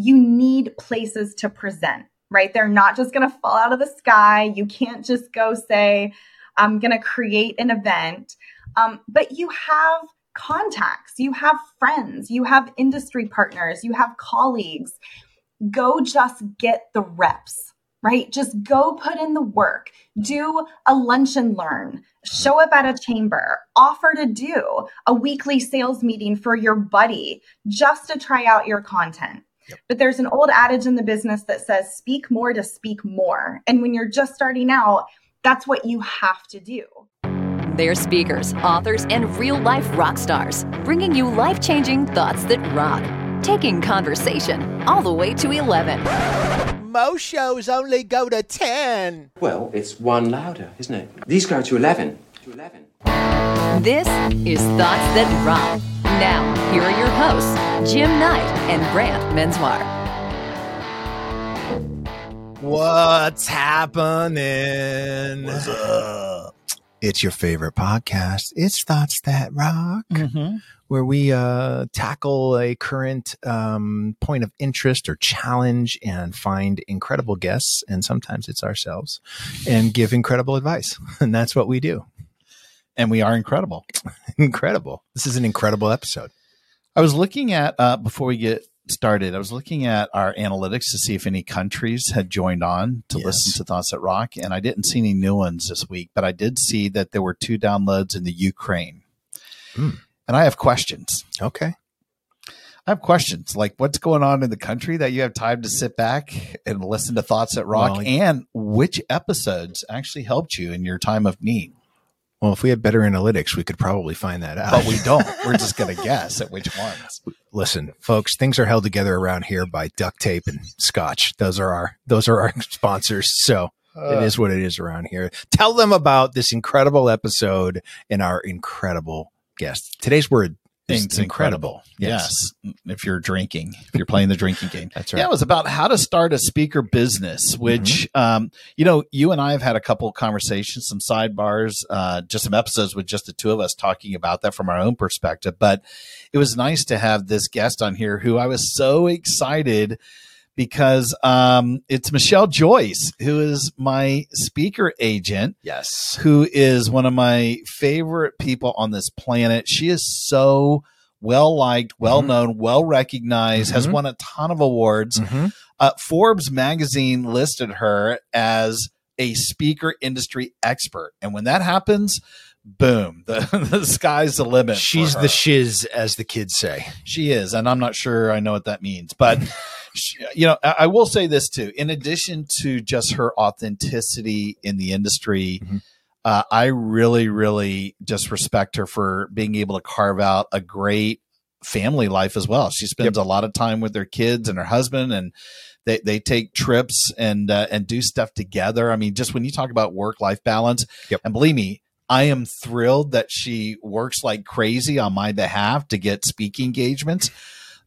you need places to present, right? They're not just going to fall out of the sky. You can't just go say, I'm going to create an event. Um, but you have contacts, you have friends, you have industry partners, you have colleagues. Go just get the reps, right? Just go put in the work, do a lunch and learn, show up at a chamber, offer to do a weekly sales meeting for your buddy just to try out your content. But there's an old adage in the business that says speak more to speak more. And when you're just starting out, that's what you have to do. They're speakers, authors, and real life rock stars, bringing you life changing thoughts that rock, taking conversation all the way to 11. Most shows only go to 10. Well, it's one louder, isn't it? These go to 11. To 11. This is Thoughts That Rock. Now, here are your hosts, Jim Knight and Brant Menswar. What's happening? What's up? It's your favorite podcast. It's Thoughts That Rock, Mm-hmm. where we uh, tackle a current um, point of interest or challenge and find incredible guests, and sometimes it's ourselves, and give incredible advice. And that's what we do. And we are incredible. Incredible. This is an incredible episode. I was looking at, uh, before we get started, I was looking at our analytics to see if any countries had joined on to Yes. listen to Thoughts That Rock. And I didn't see any new ones this week, but I did see that there were two downloads in the Ukraine. Hmm. And I have questions. Okay. I have questions like what's going on in the country that you have time to sit back and listen to Thoughts That Rock, Well, and which episodes actually helped you in your time of need. Well, if we had better analytics, we could probably find that out. But we don't. We're just going to guess at which ones. listen, folks, things are held together around here by duct tape and scotch. Those are our those are our sponsors. So it uh. is what it is around here. Tell them about this incredible episode and our incredible guest. Today's word It's incredible. Yes. If you're drinking, if you're playing the drinking game. That's right. Yeah, it was about how to start a speaker business, which, um, you know, you and I have had a couple conversations, some sidebars, uh, just some episodes with just the two of us talking about that from our own perspective. But it was nice to have this guest on here who I was so excited because um, it's Michelle Joyce, who is my speaker agent Yes. who is one of my favorite people on this planet. She is so well liked, well known, well recognized, has Mhm. won a ton of awards. Mhm. Uh, Forbes magazine listed her as a speaker industry expert. And when that happens, boom, the, the sky's the limit. She's the shiz, as the kids say. She is, and I'm not sure I know what that means, but you know, I, I will say this too. In addition to just her authenticity in the industry, Mhm. uh, I really, really just respect her for being able to carve out a great family life as well. She spends a lot of time with her kids and her husband, and they they take trips and uh, and do stuff together. I mean, just when you talk about work life balance, Yep. and believe me, I am thrilled that she works like crazy on my behalf to get speaking engagements.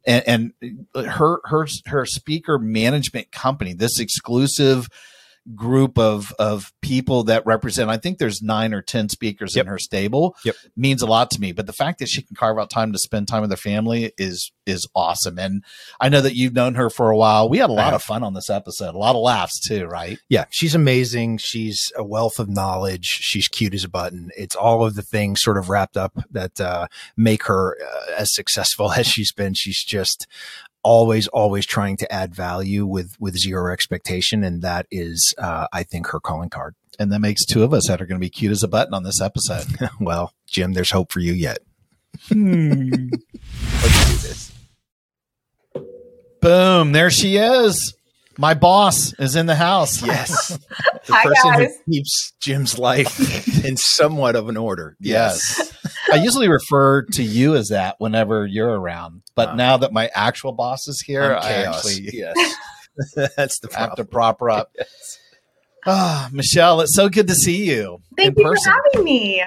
And, and her her her speaker management company, this exclusive group of of people that represent i think there's nine or ten speakers Yep. in her stable Yep. means a lot to me but the fact that she can carve out time to spend time with her family is is awesome and i know that you've known her for a while we had a lot of fun on this episode a lot of laughs too right Yeah, she's amazing. She's a wealth of knowledge. She's cute as a button. It's all of the things sort of wrapped up that uh, make her uh, as successful as she's been. She's just always, always trying to add value with with zero expectation, and that is, uh, I think, her calling card. and that makes two of us that are going to be cute as a button on this episode well, Jim, there's hope for you yet. Hmm. Let's do this. boom there she is my boss is in the house Yes, the Hi, person guys. who keeps Jim's life in somewhat of an order. yes I usually refer to you as that whenever you're around, but Uh. now that my actual boss is here, I'm chaos. actually yes. That's the have to proper up. Ah, Michelle, it's so good to see you Thank in you person. for having me.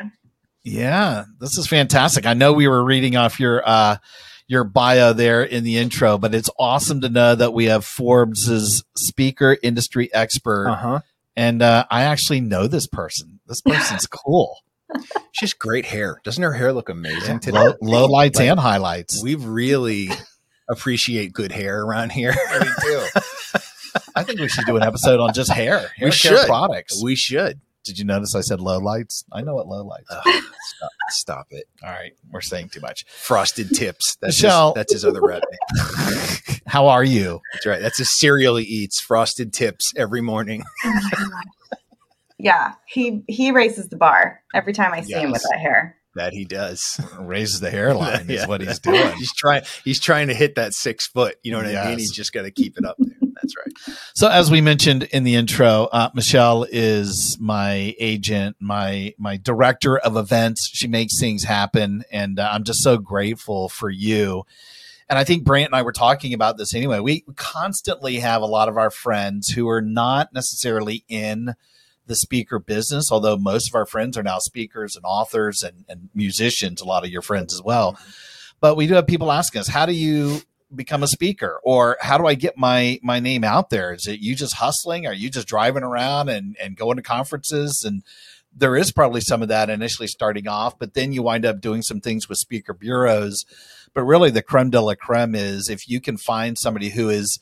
Yeah, this is fantastic. I know we were reading off your uh your bio there in the intro, but it's awesome to know that we have Forbes's speaker industry expert, Uh-huh. and uh, I actually know this person. This person's cool. She has great hair. Doesn't her hair look amazing today? Low, low lights Like- and highlights. We really appreciate good hair around here. We do. I think we should do an episode on just hair, hair We should. products. we should. Did you notice I said low lights? I know what low lights. Are. Ugh, stop, stop it. All right, we're saying too much. Frosted tips. That's Michelle. his, that's his other red. How are you? That's right. That's a cereal he eats. Frosted tips every morning. Oh yeah, he he raises the bar every time I see him with that hair. That he does. Raises the hairline is what he's doing. he's trying. He's trying to hit that six foot. You know what I mean? Yes. He's just got to keep it up there. That's right. So, as we mentioned in the intro, uh, Michelle is my agent, my my director of events. She makes things happen, and uh, I'm just so grateful for you. And I think Brant and I were talking about this anyway. We constantly have a lot of our friends who are not necessarily in the speaker business, although most of our friends are now speakers and authors and, and musicians, a lot of your friends as well. But we do have people asking us, how do you become a speaker or how do I get my my name out there? Is it you just hustling? Are you just driving around and, and going to conferences? And there is probably some of that initially starting off, but then you wind up doing some things with speaker bureaus. But really the creme de la creme is if you can find somebody who is,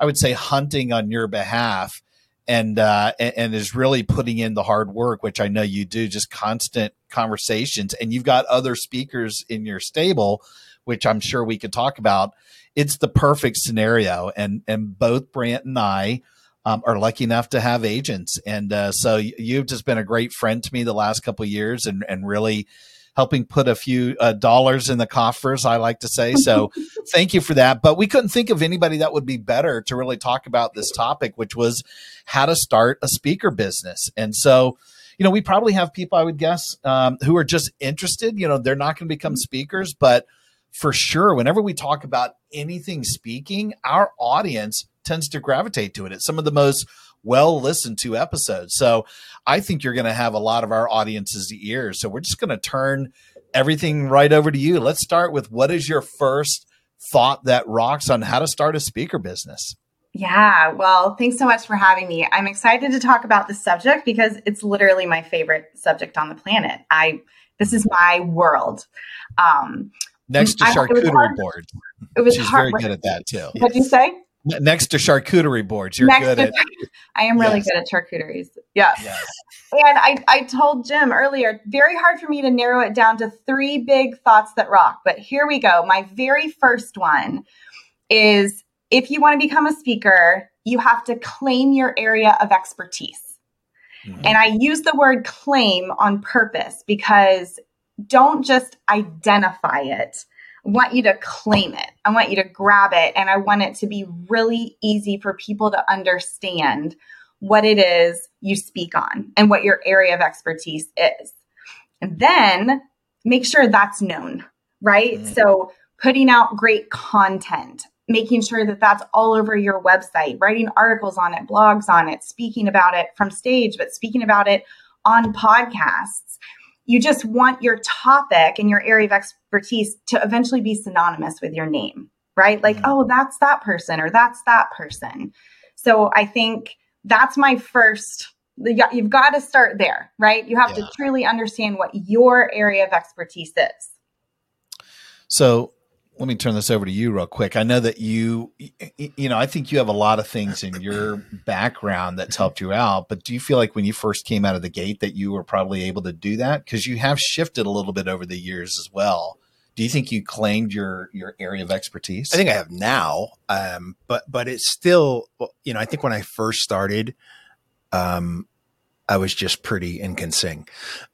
I would say, hunting on your behalf and uh, and, and is really putting in the hard work, which I know you do, just constant conversations, and you've got other speakers in your stable, which I'm sure we could talk about. It's the perfect scenario, and and both Brant and I um, are lucky enough to have agents, and uh, so you've just been a great friend to me the last couple of years, and and really helping put a few uh, dollars in the coffers, I like to say. So thank you for that. But we couldn't think of anybody that would be better to really talk about this topic, which was how to start a speaker business. And so, you know, we probably have people, I would guess, um, who are just interested. You know, they're not going to become speakers, but for sure, whenever we talk about anything speaking, our audience tends to gravitate to it. It's some of the most well listened to episodes. So I think you're going to have a lot of our audience's ears. So we're just going to turn everything right over to you. Let's start with what is your first thought that rocks on how to start a speaker business? Yeah, well, thanks so much for having me. I'm excited to talk about this subject because it's literally my favorite subject on the planet. I this is my world. Um, Next to I- charcuterie boards. it was She's hard. very good at that too. What'd you say? Next to charcuterie boards, you're Next good to- at. I am really Yes. good at charcuteries. Yes. Yes. And I, I told Jim earlier, very hard for me to narrow it down to three big thoughts that rock. But here we go. My very first one is if you want to become a speaker, you have to claim your area of expertise. Mhm. And I use the word claim on purpose because don't just identify it. I want you to claim it. I want you to grab it. And I want it to be really easy for people to understand what it is you speak on and what your area of expertise is. And then make sure that's known, right? Mhm. So putting out great content, making sure that that's all over your website, writing articles on it, blogs on it, speaking about it from stage, but speaking about it on podcasts. You just want your topic and your area of expertise to eventually be synonymous with your name, right? Like, Mhm. oh, that's that person or that's that person. So I think that's my first you- you've got to start there right you have Yeah. to truly understand what your area of expertise is So let me turn this over to you real quick. I know that you, you know, I think you have a lot of things in your background that's helped you out. But do you feel like when you first came out of the gate that you were probably able to do that because you have shifted a little bit over the years as well? Do you think you claimed your your area of expertise? I think I have now, um, but but it's still, you know, I think when I first started, um, I was just pretty and can sing,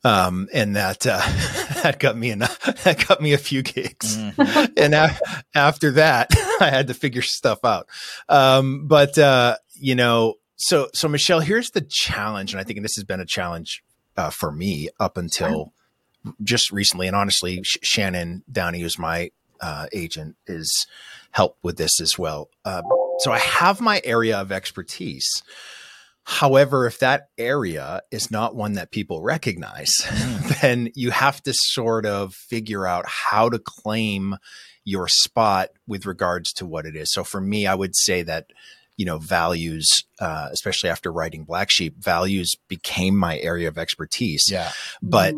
um, and that uh, that got me enough, that got me a few gigs, Mhm. and a- after that, I had to figure stuff out. Um, but uh, you know, so so Michelle, here's the challenge, and I think this has been a challenge uh, for me up until just recently, and honestly, Sh- Shannon Downey, who's my uh, agent, is helped with this as well. Uh, so I have my area of expertise. However, if that area is not one that people recognize, mm. then you have to sort of figure out how to claim your spot with regards to what it is. So for me, I would say that you know values uh, especially after writing black sheep values became my area of expertise yeah but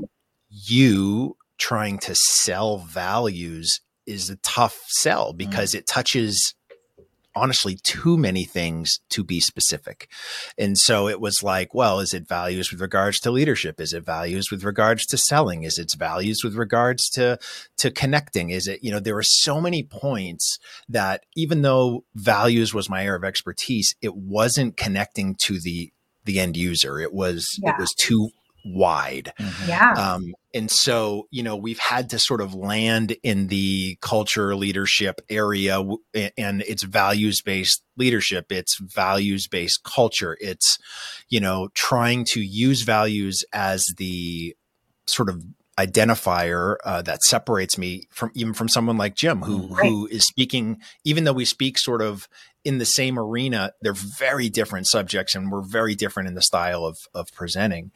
you trying to sell values is a tough sell because mm. it touches honestly too many things to be specific. And so it was like, well, is it values with regards to leadership? Is it values with regards to selling? Is it values with regards to to connecting? Is it, you know, there were so many points that even though values was my area of expertise, it wasn't connecting to the the end user. It was yeah. it was too wide. Mm-hmm. Yeah. Um, and so, you know, we've had to sort of land in the culture leadership area and it's values based leadership. It's values based culture. It's, you know, trying to use values as the sort of identifier uh, that separates me from even from someone like Jim, who right. who is speaking, even though we speak sort of in the same arena, they're very different subjects and we're very different in the style of, of presenting.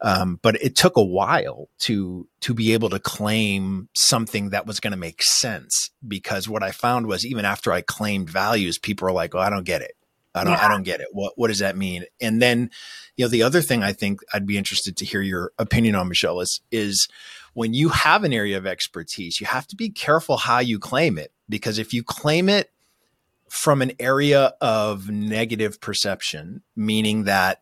Um, but it took a while to, to be able to claim something that was going to make sense because what I found was even after I claimed values, people are like, oh, I don't get it. I don't, yeah. I don't get it. What, what does that mean? And then, you know, the other thing I think I'd be interested to hear your opinion on, Michelle, is, is when you have an area of expertise, you have to be careful how you claim it because if you claim it from an area of negative perception, meaning that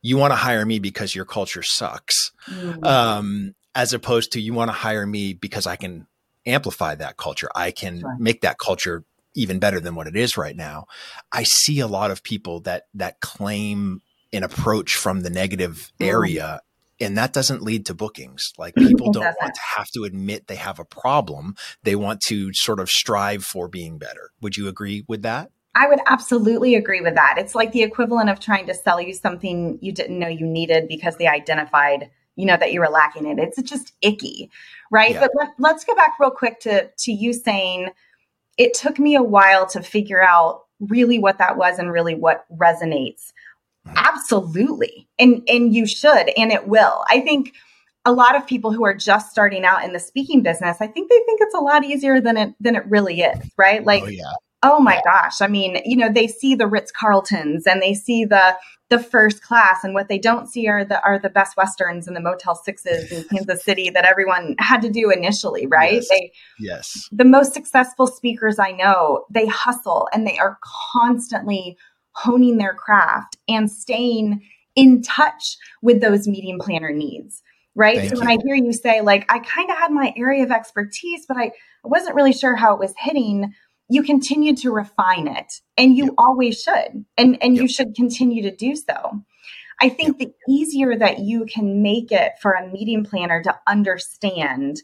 you want to hire me because your culture sucks, mm-hmm. um, as opposed to you want to hire me because I can amplify that culture. I can make that culture even better than what it is right now. I see a lot of people that that claim an approach from the negative mm. area and that doesn't lead to bookings. Like people don't want to have to admit they have a problem. They want to sort of strive for being better. Would you agree with that? I would absolutely agree with that. It's like the equivalent of trying to sell you something you didn't know you needed because they identified, you know, that you were lacking it. It's just icky, right? Yeah. But let, us go back real quick to to you saying it took me a while to figure out really what that was and really what resonates Absolutely. And and you should and it will. I think a lot of people who are just starting out in the speaking business, I think they think it's a lot easier than it than it really is, right? Oh, like oh, yeah. Oh my gosh. I mean, you know, they see the Ritz Carltons and they see the the first class and what they don't see are the are the best westerns and the motel sixes in Kansas City that everyone had to do initially, right? Yes. They yes. The most successful speakers I know, they hustle and they are constantly honing their craft and staying in touch with those meeting planner needs right Thank so when i hear you say like i kind of had my area of expertise but I, wasn't really sure how it was hitting you continue to refine it and you yep. always should and and yep. you should continue to do so i think yep. the easier that you can make it for a meeting planner to understand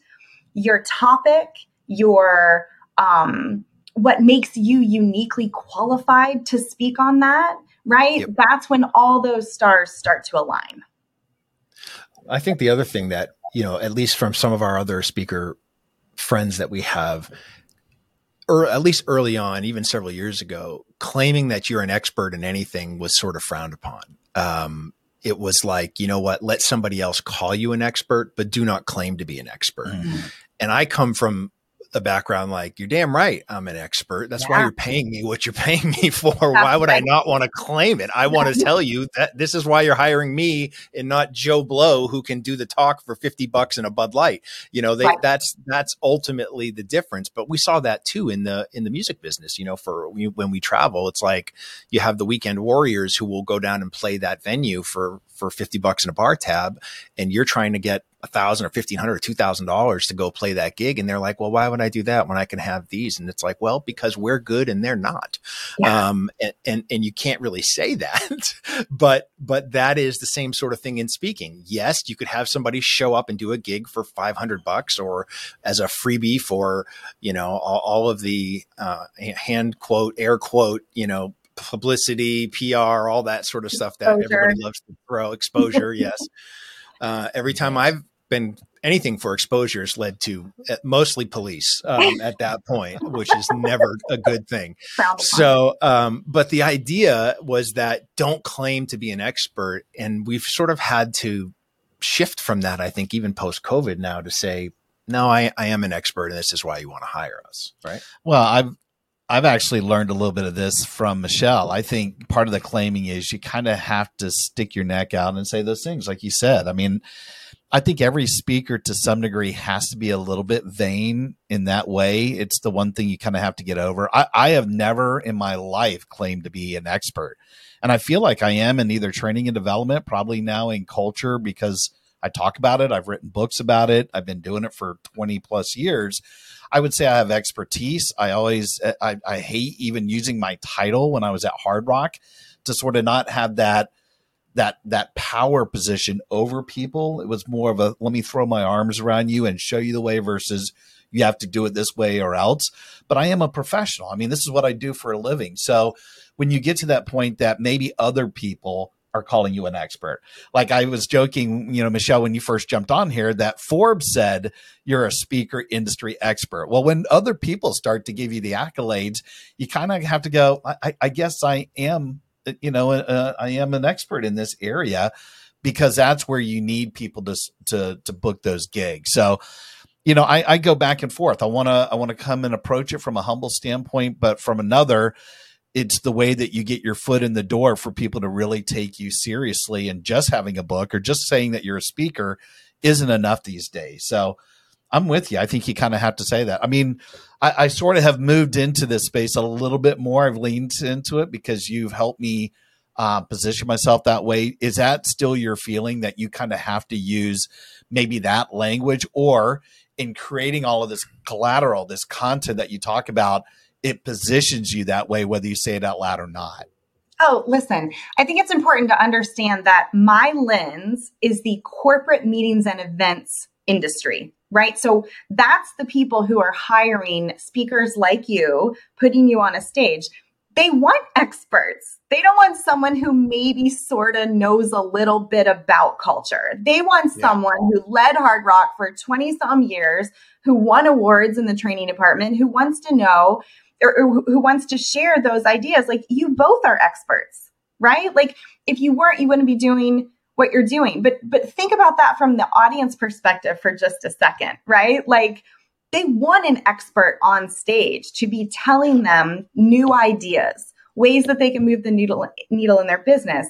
your topic your um what makes you uniquely qualified to speak on that, right? That's when all those stars start to align. I think the other thing that, you know, at least from some of our other speaker friends that we have, or at least early on, even several years ago, claiming that you're an expert in anything was sort of frowned upon. Um, it was like, you know what, let somebody else call you an expert, but do not claim to be an expert. Mm-hmm. And I come from the background like you're damn right i'm an expert that's yeah. why you're paying me what you're paying me for that's why would right. i not want to claim it i want to tell you that this is why you're hiring me and not joe blow who can do the talk for 50 bucks in a bud light you know they, right. that's that's ultimately the difference but we saw that too in the in the music business you know for when we travel it's like you have the weekend warriors who will go down and play that venue for for 50 bucks in a bar tab and you're trying to get a thousand or fifteen hundred or two thousand dollars to go play that gig and they're like well why would i do that when i can have these? And it's like well because we're good and they're not. Yeah. um and, and and you can't really say that but but that is the same sort of thing in speaking. Yes you could have somebody show up and do a gig for 500 bucks or as a freebie for you know all, all of the uh, hand quote air quote you know publicity, PR, all that sort of stuff that exposure. everybody loves to throw. Exposure, yes. Uh, every time I've been anything for exposure has led to uh, mostly police um, at that point, which is never a good thing. So, um, but the idea was that don't claim to be an expert. And we've sort of had to shift from that, I think, even post COVID now to say, no, I, I am an expert and this is why you want to hire us. Right. Well, I've, I've actually learned a little bit of this from Michelle. I think part of the claiming is you kind of have to stick your neck out and say those things, like you said. I mean, I think every speaker to some degree has to be a little bit vain in that way. It's the one thing you kind of have to get over. I, I, have never in my life claimed to be an expert. And I feel like I am in either training and development, probably now in culture because I talk about it. I've written books about it. I've been doing it for 20 plus years. I would say I have expertise. I always, eh, I, I hate even using my title when I was at Hard Rock to sort of not have that that that power position over people. It was more of a let me throw my arms around you and show you the way versus you have to do it this way or else. But I am a professional. I mean, this is what I do for a living. So when you get to that point that maybe other people are calling you an expert. Like I was joking, you know, Michelle, when you first jumped on here, that Forbes said you're a speaker industry expert. Well, when other people start to give you the accolades, you kind of have to go, I, I guess I am you know, uh, I am an expert in this area because that's where you need people to to to book those gigs. So, you know, I, I go back and forth. I want to I want to come and approach it from a humble standpoint, but from another, it's the way that you get your foot in the door for people to really take you seriously. And just having a book or just saying that you're a speaker isn't enough these days. So, I'm with you. I think you kind of have to say that. I mean, I, I, sort of have moved into this space a little bit more. I've leaned into it because you've helped me uh, position myself that way. Is that still your feeling that you kind of have to use maybe that language, or in creating all of this collateral, this content that you talk about, it positions you that way, whether you say it out loud or not? Oh, listen, I think it's important to understand that my lens is the corporate meetings and events industry right? So that's the people who are hiring speakers like you, putting you on a stage. They want experts. They don't want someone who maybe sort of knows a little bit about culture. They want yeah. someone who led Hard Rock for 20 some years, who won awards in the training department, who wants to know or, or who wants to share those ideas. Like you both are experts, right? Like if you weren't, you wouldn't be doing what you're doing. But but think about that from the audience perspective for just a second, right? Like they want an expert on stage to be telling them new ideas, ways that they can move the needle needle in their business.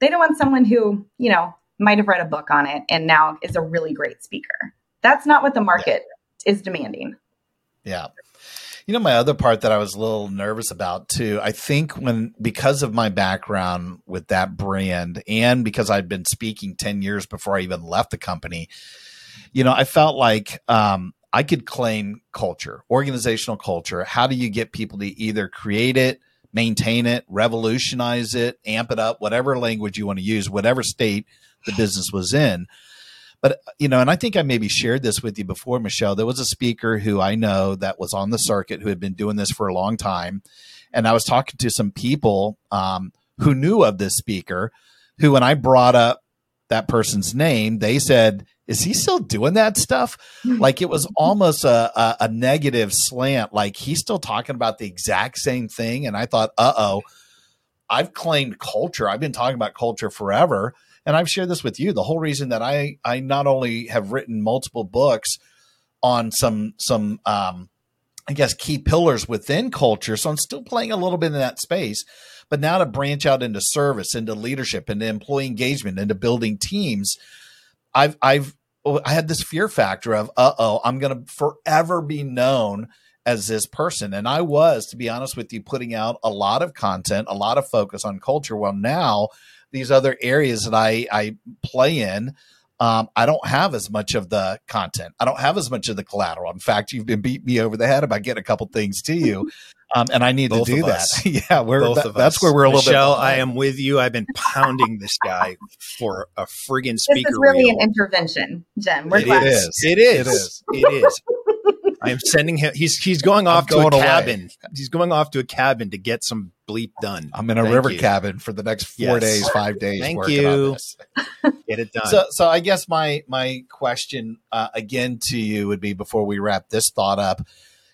They don't want someone who, you know, might have read a book on it and now is a really great speaker. That's not what the market yeah. is demanding. Yeah. You know, my other part that I was a little nervous about too, I think when, because of my background with that brand and because I'd been speaking 10 years before I even left the company, you know, I felt like, um, I could claim culture, organizational culture. How do you get people to either create it, maintain it, revolutionize it, amp it up, whatever language you want to use, whatever state the business was in? But, you know, and I think I maybe shared this with you before, Michelle. There was a speaker who I know that was on the circuit who had been doing this for a long time. And I was talking to some people um, who knew of this speaker who, when I brought up that person's name, they said, is he still doing that stuff? Like it was almost a, a, a, negative slant. Like he's still talking about the exact same thing. And I thought, uh oh, I've claimed culture. I've been talking about culture forever and I've shared this with you. The whole reason that I I not only have written multiple books on some some um, I guess key pillars within culture, so I'm still playing a little bit in that space. But now to branch out into service, into leadership, into employee engagement, into building teams, I've I've I had this fear factor of uh oh, I'm going to forever be known as this person. And I was, to be honest with you, putting out a lot of content, a lot of focus on culture. Well, now these other areas that I, I play in, um, I don't have as much of the content. I don't have as much of the collateral. In fact, you've been beating me over the head about getting a couple things to you. Um, and I need Both to do that. yeah, we're Both that, that's where we're a Michelle, little bit. I am with you. I've been pounding this guy for a friggin' speaker. This is really reel. an intervention, Jen. We're it glad. is. It is. It is. It is. I am sending him. He's he's going I'm off to going a away. cabin. He's going off to a cabin to get some bleep done. I'm in a Thank river you. cabin for the next four Yes. days, five days. Thank you. Get it done. So, so I guess my my question uh, again to you would be before we wrap this thought up.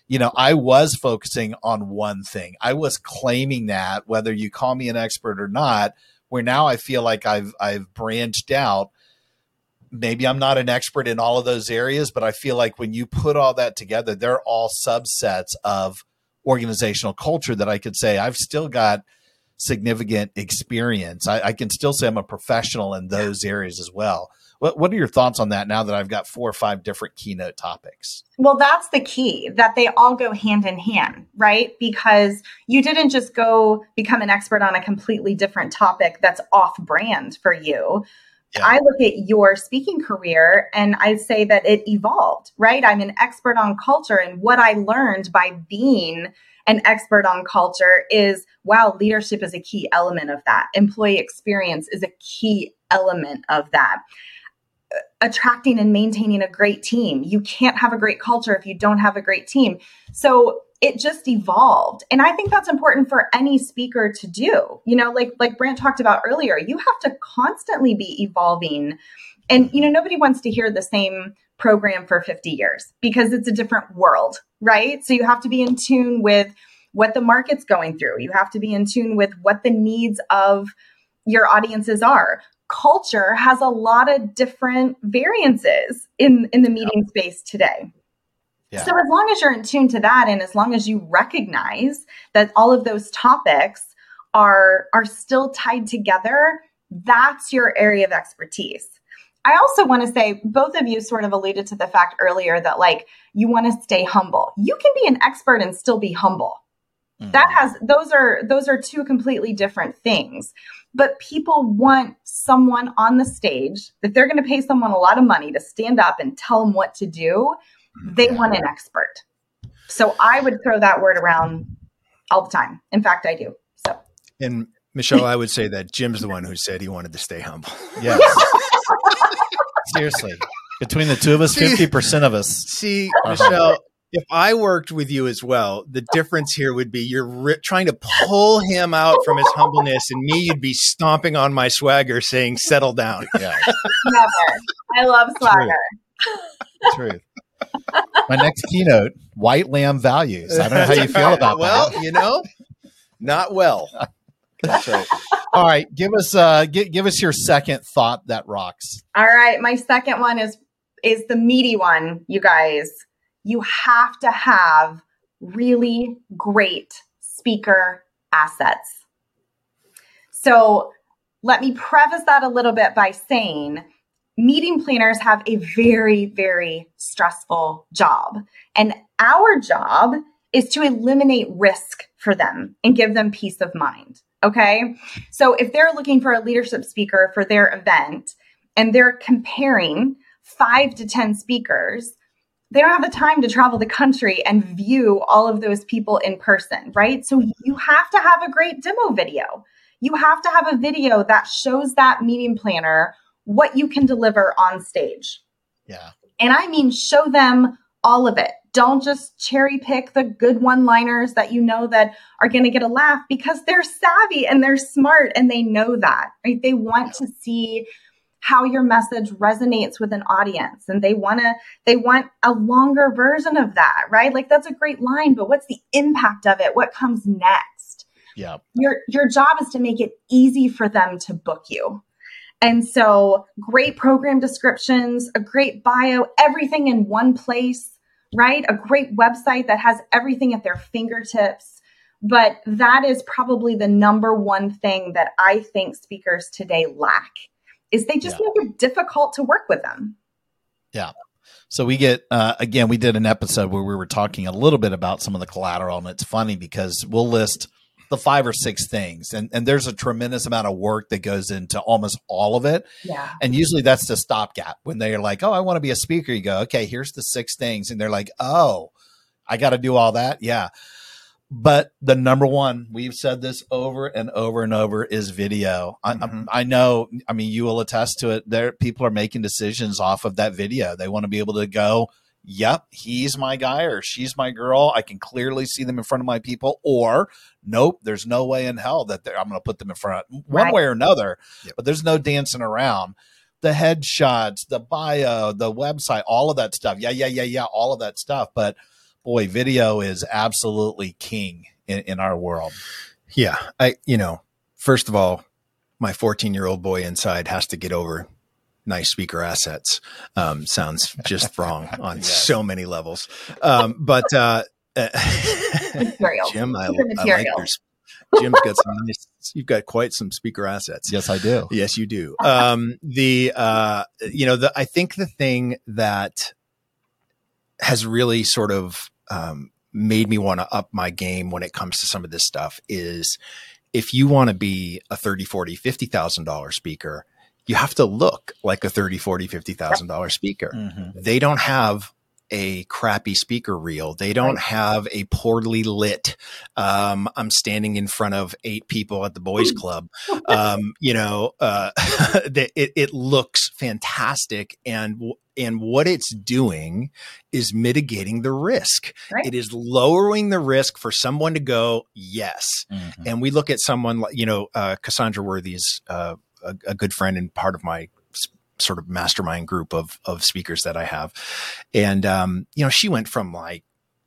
You know, I was focusing on one thing. I was claiming that whether you call me an expert or not, where now I feel like I've I've branched out. Maybe I'm not an expert in all of those areas, but I feel like when you put all that together, they're all subsets of organizational culture that I could say I've still got significant experience. I, I can still say I'm a professional in those areas as well. What What are your thoughts on that now that I've got four or five different keynote topics? Well, that's the key that they all go hand in hand, right? Because you didn't just go become an expert on a completely different topic that's off brand for you. Yeah. I look at your speaking career and I say that it evolved, right? I'm an expert on culture. And what I learned by being an expert on culture is wow, leadership is a key element of that. Employee experience is a key element of that attracting and maintaining a great team. You can't have a great culture if you don't have a great team. So it just evolved. And I think that's important for any speaker to do. You know, like like Brant talked about earlier, you have to constantly be evolving. And you know, nobody wants to hear the same program for 50 years because it's a different world, right? So you have to be in tune with what the market's going through. You have to be in tune with what the needs of your audiences are culture has a lot of different variances in in the meeting space today. Yeah. So as long as you're in tune to that and as long as you recognize that all of those topics are are still tied together, that's your area of expertise. I also want to say both of you sort of alluded to the fact earlier that like you want to stay humble. You can be an expert and still be humble mm. that has those are those are two completely different things but people want someone on the stage if they're going to pay someone a lot of money to stand up and tell them what to do they want an expert so i would throw that word around all the time in fact i do so and Michelle, I would say that Jim's the one who said he wanted to stay humble. Yes. Seriously, between the two of us, See- fifty percent of us. See, Michelle, if I worked with you as well, the difference here would be you're ri- trying to pull him out from his humbleness, and me, you'd be stomping on my swagger, saying, "Settle down." Yeah, never i love swagger true. My next keynote: white lamb values. I don't know how you feel about well, that. Well, you know, not well. That's right. All right, give us uh, give, give us your second thought that rocks. all right my second one is is the meaty one you guys you have to have really great speaker assets. So let me preface that a little bit by saying meeting planners have a very, very stressful job. And our job is to eliminate risk for them and give them peace of mind. Okay. So if they're looking for a leadership speaker for their event and they're comparing five to 10 speakers, they don't have the time to travel the country and view all of those people in person, right? So you have to have a great demo video. You have to have a video that shows that meeting planner what you can deliver on stage. Yeah, And I mean, show them all of it. Don't just cherry pick the good one liners that you know that are going to get a laugh because they're savvy and they're smart and they know that, right? They want to see how your message resonates with an audience and they want to they want a longer version of that right? Like that's a great line but what's the impact of it? What comes next? Yeah, your your job is to make it easy for them to book you and so great program descriptions a great bio everything in one place right a great website that has everything at their fingertips but that is probably the number one thing that i think speakers today lack is they just Yeah. make it difficult to work with them Yeah. So we get uh, again, we did an episode where we were talking a little bit about some of the collateral, and it's funny because we'll list the five or six things, and and there's a tremendous amount of work that goes into almost all of it, yeah and usually that's the stopgap when they're like, "Oh, I want to be a speaker." You go, "Okay, here's the six things," and they're like, "Oh, I got to do all that." Yeah. But the number one, we've said this over and over and over, is video. I, Mhm. I, I know. I mean, you will attest to it. There, people are making decisions off of that video. They want to be able to go, yep, he's my guy or she's my girl. I can clearly see them in front of my people, or nope, there's no way in hell that I'm going to put them in front one right. way or another. Yep. But there's no dancing around. The headshots, the bio, the website, all of that stuff. Yeah, yeah, yeah, yeah, all of that stuff. But boy, video is absolutely king in, in our world. Yeah. I, you know, first of all, my 14 year old boy inside has to get over nice speaker assets. Um, sounds just wrong on yes. so many levels. Um, but, uh, Jim, I, I like your, Jim's got some nice, you've got quite some speaker assets. Yes, I do. Yes, you do. Um, the, uh, you know, the, I think the thing that has really sort of, um, made me want to up my game when it comes to some of this stuff is if you want to be a 30, 40, $50,000 speaker, you have to look like a 30, 40, $50,000 speaker. Mm-hmm. They don't have a crappy speaker reel. They don't have a poorly lit. Um, I'm standing in front of eight people at the boys club. Um, you know, uh, it, it looks fantastic. And, and what it's doing is mitigating the risk. Right. It is lowering the risk for someone to go, yes. Mm-hmm. And we look at someone like, you know, uh, Cassandra Worthy is, uh, a, a good friend and part of my sort of mastermind group of of speakers that I have. And um, you know, she went from like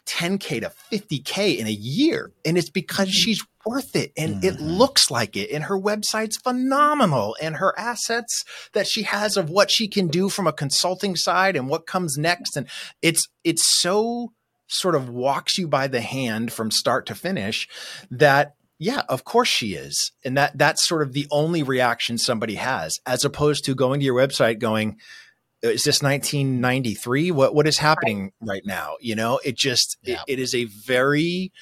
10k to 50k in a year and it's because mm-hmm. she's worth it and mm-hmm. it looks like it and her website's phenomenal and her assets that she has of what she can do from a consulting side and what comes next and it's it's so sort of walks you by the hand from start to finish that yeah, of course she is. And that that's sort of the only reaction somebody has, as opposed to going to your website going, is this 1993? What what is happening right, right now? You know, it just yeah. it, it is a very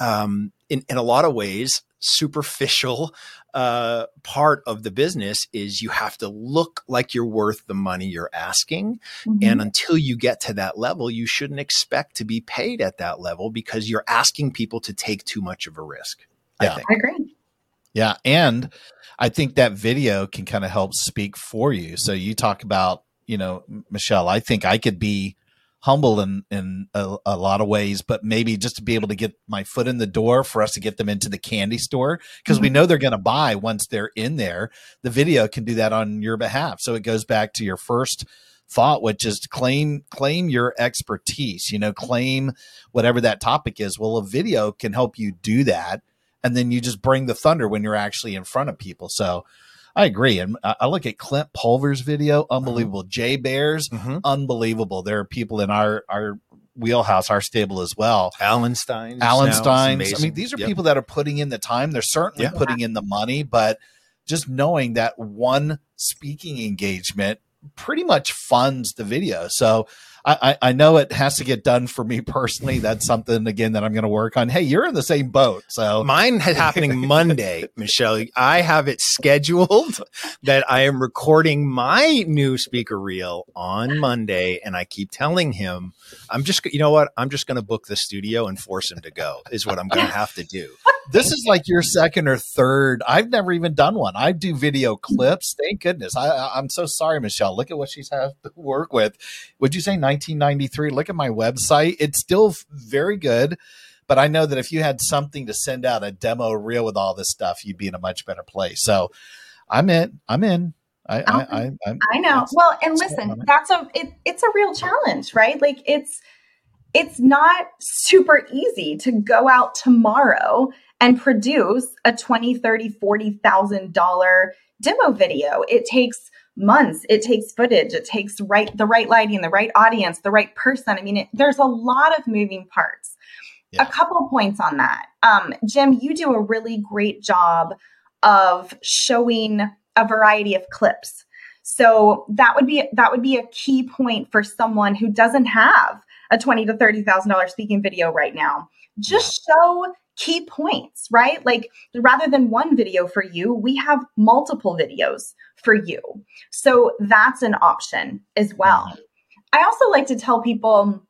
um in, in a lot of ways superficial uh, part of the business is you have to look like you're worth the money you're asking. Mm-hmm. And until you get to that level, you shouldn't expect to be paid at that level because you're asking people to take too much of a risk. Yeah. I, I agree. Yeah. And I think that video can kind of help speak for you. So you talk about, you know, Michelle, I think I could be humble in, in a, a, lot of ways, but maybe just to be able to get my foot in the door for us to get them into the candy store because mm-hmm. we know they're going to buy once they're in there. The video can do that on your behalf. So it goes back to your first thought, which is claim claim your expertise, you know, claim whatever that topic is. Well, a video can help you do that and then you just bring the thunder when you're actually in front of people. So I agree. And I look at Clint Pulver's video, mm-hmm. unbelievable. Mm-hmm. Jay Baer's, mm-hmm. unbelievable. There are people in our our wheelhouse, our stable as well. Alan Stein. Alan Stein. I mean, these are yep. people that are putting in the time. They're certainly yep. putting in the money, but just knowing that one speaking engagement pretty much funds the video. So I, I know it has to get done for me personally. That's something again that I'm going to work on. Hey, you're in the same boat, so mine is happening Monday, Michelle. I have it scheduled that I am recording my new speaker reel on Monday, and I keep telling him I'm just, you know what, I'm just going to book the studio and force him to go. Is what I'm going to have to do. This is like your second or third. I've never even done one. I do video clips. Thank goodness. I, I'm so sorry, Michelle. Look at what she's had to work with. Would you say 1993. Look at my website. It's still very good, but I know that if you had something to send out a demo reel with all this stuff, you'd be in a much better place. So I'm in. I'm in. I, I, I, I, I know. Well, and listen, that's a it, it's a real challenge, right? Like it's it's not super easy to go out tomorrow and produce a 20 30 40,000 dollar demo video. It takes months. It takes footage. It takes right the right lighting, the right audience, the right person. I mean, it, there's a lot of moving parts. Yeah. A couple points on that. Um, Jim, you do a really great job of showing a variety of clips. So that would be that would be a key point for someone who doesn't have a twenty to thirty thousand dollar speaking video right now. Just show key points, right? Like rather than one video for you, we have multiple videos for you. So that's an option as well. I also like to tell people,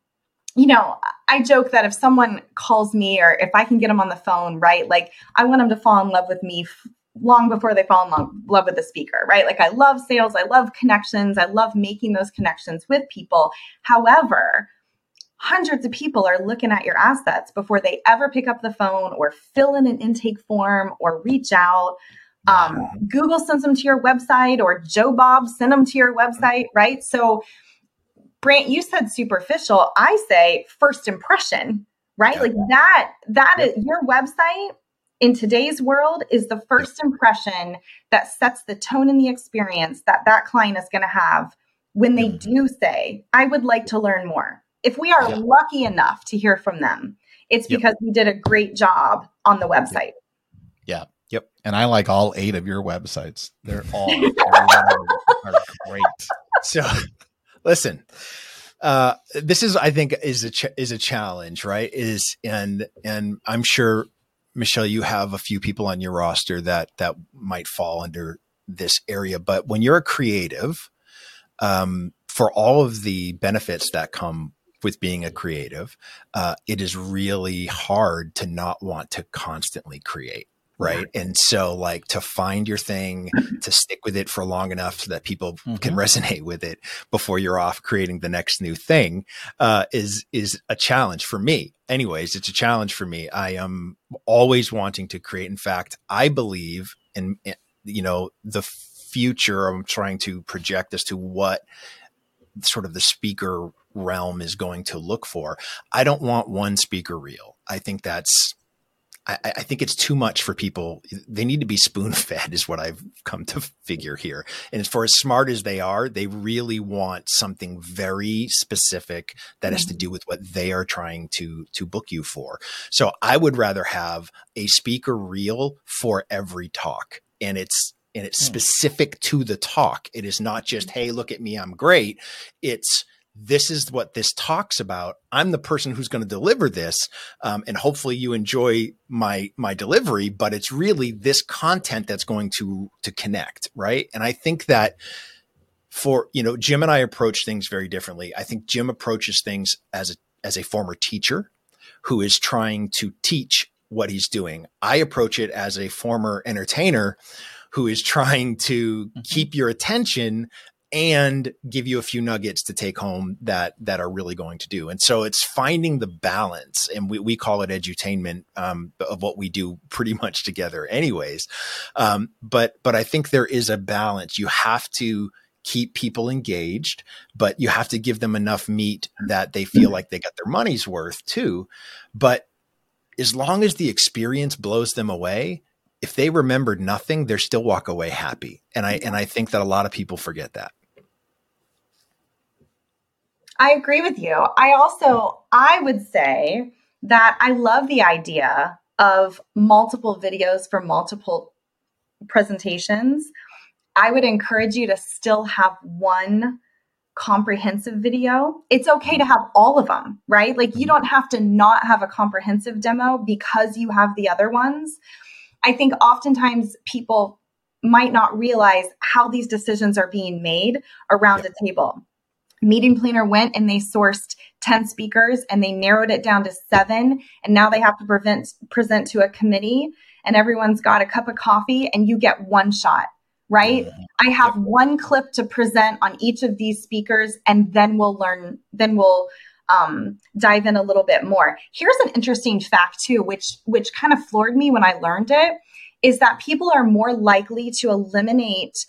you know, I joke that if someone calls me or if I can get them on the phone, right? Like I want them to fall in love with me f- long before they fall in love, love with the speaker, right? Like I love sales, I love connections, I love making those connections with people. However, hundreds of people are looking at your assets before they ever pick up the phone or fill in an intake form or reach out. Um, Google sends them to your website or Joe Bob send them to your website, right? So, Brant, you said superficial. I say first impression, right? Like that, That is your website in today's world is the first impression that sets the tone and the experience that that client is going to have when they do say, I would like to learn more. If we are Yeah. lucky enough to hear from them, it's Yep. because we did a great job on the website. Yeah. Yep. And I like all eight of your websites. They're all are great. So, listen, uh, this is, I think, is a ch- is a challenge, right? Is and and I'm sure, Michelle, you have a few people on your roster that that might fall under this area. But when you're a creative, um, for all of the benefits that come with being a creative, uh, it is really hard to not want to constantly create. Right. And so, like, to find your thing, to stick with it for long enough so that people can Mhm. resonate with it before you're off creating the next new thing, uh, is, is a challenge for me. Anyways, it's a challenge for me. I am always wanting to create. In fact, I believe in, in you know, the future. I'm trying to project as to what sort of the speaker realm is going to look for. I don't want one speaker reel. I think that's I, I think it's too much for people. They need to be spoon fed, is what I've come to figure here. And for as smart as they are, they really want something very specific that has to do with what they are trying to to book you for. So I would rather have a speaker reel for every talk, and it's and it's Hmm. specific to the talk. It is not just, hey, look at me, I'm great. It's this is what this talks about. I'm the person who's going to deliver this, um, and hopefully you enjoy my my delivery. But it's really this content that's going to to connect, right? And I think that for you know, Jim and I approach things very differently. I think Jim approaches things as a as a former teacher who is trying to teach what he's doing. I approach it as a former entertainer who is trying to keep your attention and give you a few nuggets to take home that that are really going to do. And so it's finding the balance, and we, we call it edutainment um, of what we do pretty much together, anyways. Um, but but I think there is a balance. You have to keep people engaged, but you have to give them enough meat that they feel like they got their money's worth too. But as long as the experience blows them away, if they remembered nothing, they're still walk away happy. And I and I think that a lot of people forget that. I agree with you. I also I would say that I love the idea of multiple videos for multiple presentations. I would encourage you to still have one comprehensive video. It's okay to have all of them, right? Like you don't have to not have a comprehensive demo because you have the other ones. I think oftentimes people might not realize how these decisions are being made around a table. Meeting Planner went and they sourced 10 speakers and they narrowed it down to seven. And now they have to prevent, present to a committee and everyone's got a cup of coffee and you get one shot, right? I have one clip to present on each of these speakers and then we'll learn, then we'll um, dive in a little bit more. Here's an interesting fact too, which, which kind of floored me when I learned it is that people are more likely to eliminate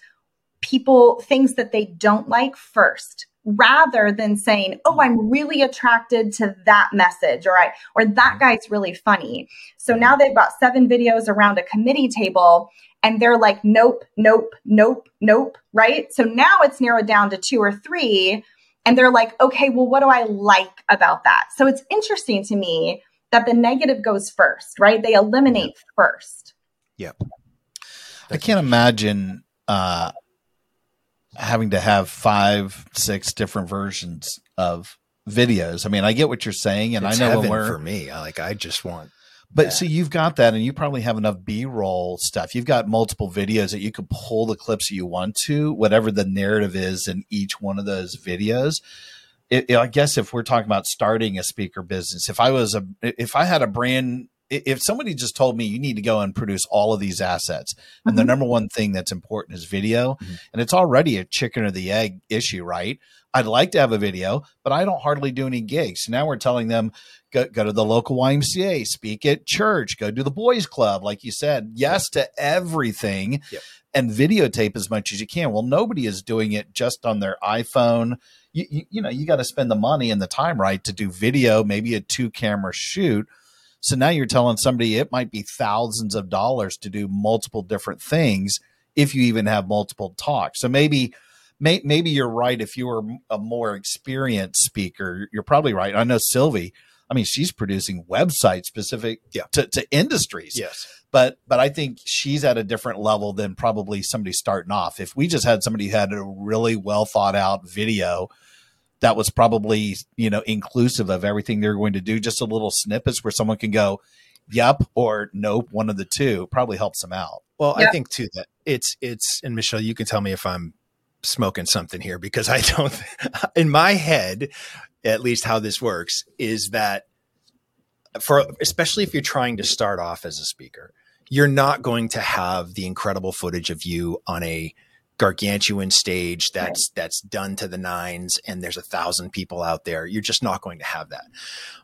people things that they don't like first rather than saying oh i'm really attracted to that message or i or that guy's really funny. So now they've got seven videos around a committee table and they're like nope nope nope nope right? So now it's narrowed down to two or three and they're like okay well what do i like about that? So it's interesting to me that the negative goes first right? They eliminate first. Yep. I can't imagine uh, having to have five, six different versions of videos. I mean, I get what you're saying, and it's I know when we're for me. Like I just want But Yeah. so you've got that, and you probably have enough B-roll stuff. You've got multiple videos that you can pull the clips that you want to, whatever the narrative is in each one of those videos. It, I guess if we're talking about starting a speaker business, if I was a, if I had a brand if somebody just told me you need to go and produce all of these assets and Mm-hmm. the number one thing that's important is video Mhm. and it's already a chicken or the egg issue right i'd like to have a video but i don't hardly do any gigs now we're telling them go, go to the local ymca speak at church go to the boys club like you said yes to everything Yep. and videotape as much as you can well nobody is doing it just on their iphone you, you, you know you got to spend the money and the time right to do video maybe a two camera shoot so now you're telling somebody it might be thousands of dollars to do multiple different things if you even have multiple talks. So maybe may, maybe you're right if you were a more experienced speaker, you're probably right. I know Sylvie, I mean she's producing websites specific Yeah. to, to industries. Yes. But but I think she's at a different level than probably somebody starting off. If we just had somebody who had a really well thought out video that was probably you know inclusive of everything they're going to do. Just a little snippets where someone can go yep or nope one of the two probably helps them out. Well, I think too that it's it's and Michelle, you can tell me if I'm smoking something here because I don't in my head, at least how this works is that for especially if you're trying to start off as a speaker, you're not going to have the incredible footage of you on a gargantuan stage that's that's done to the nines and there's a thousand people out there you're just not going to have that.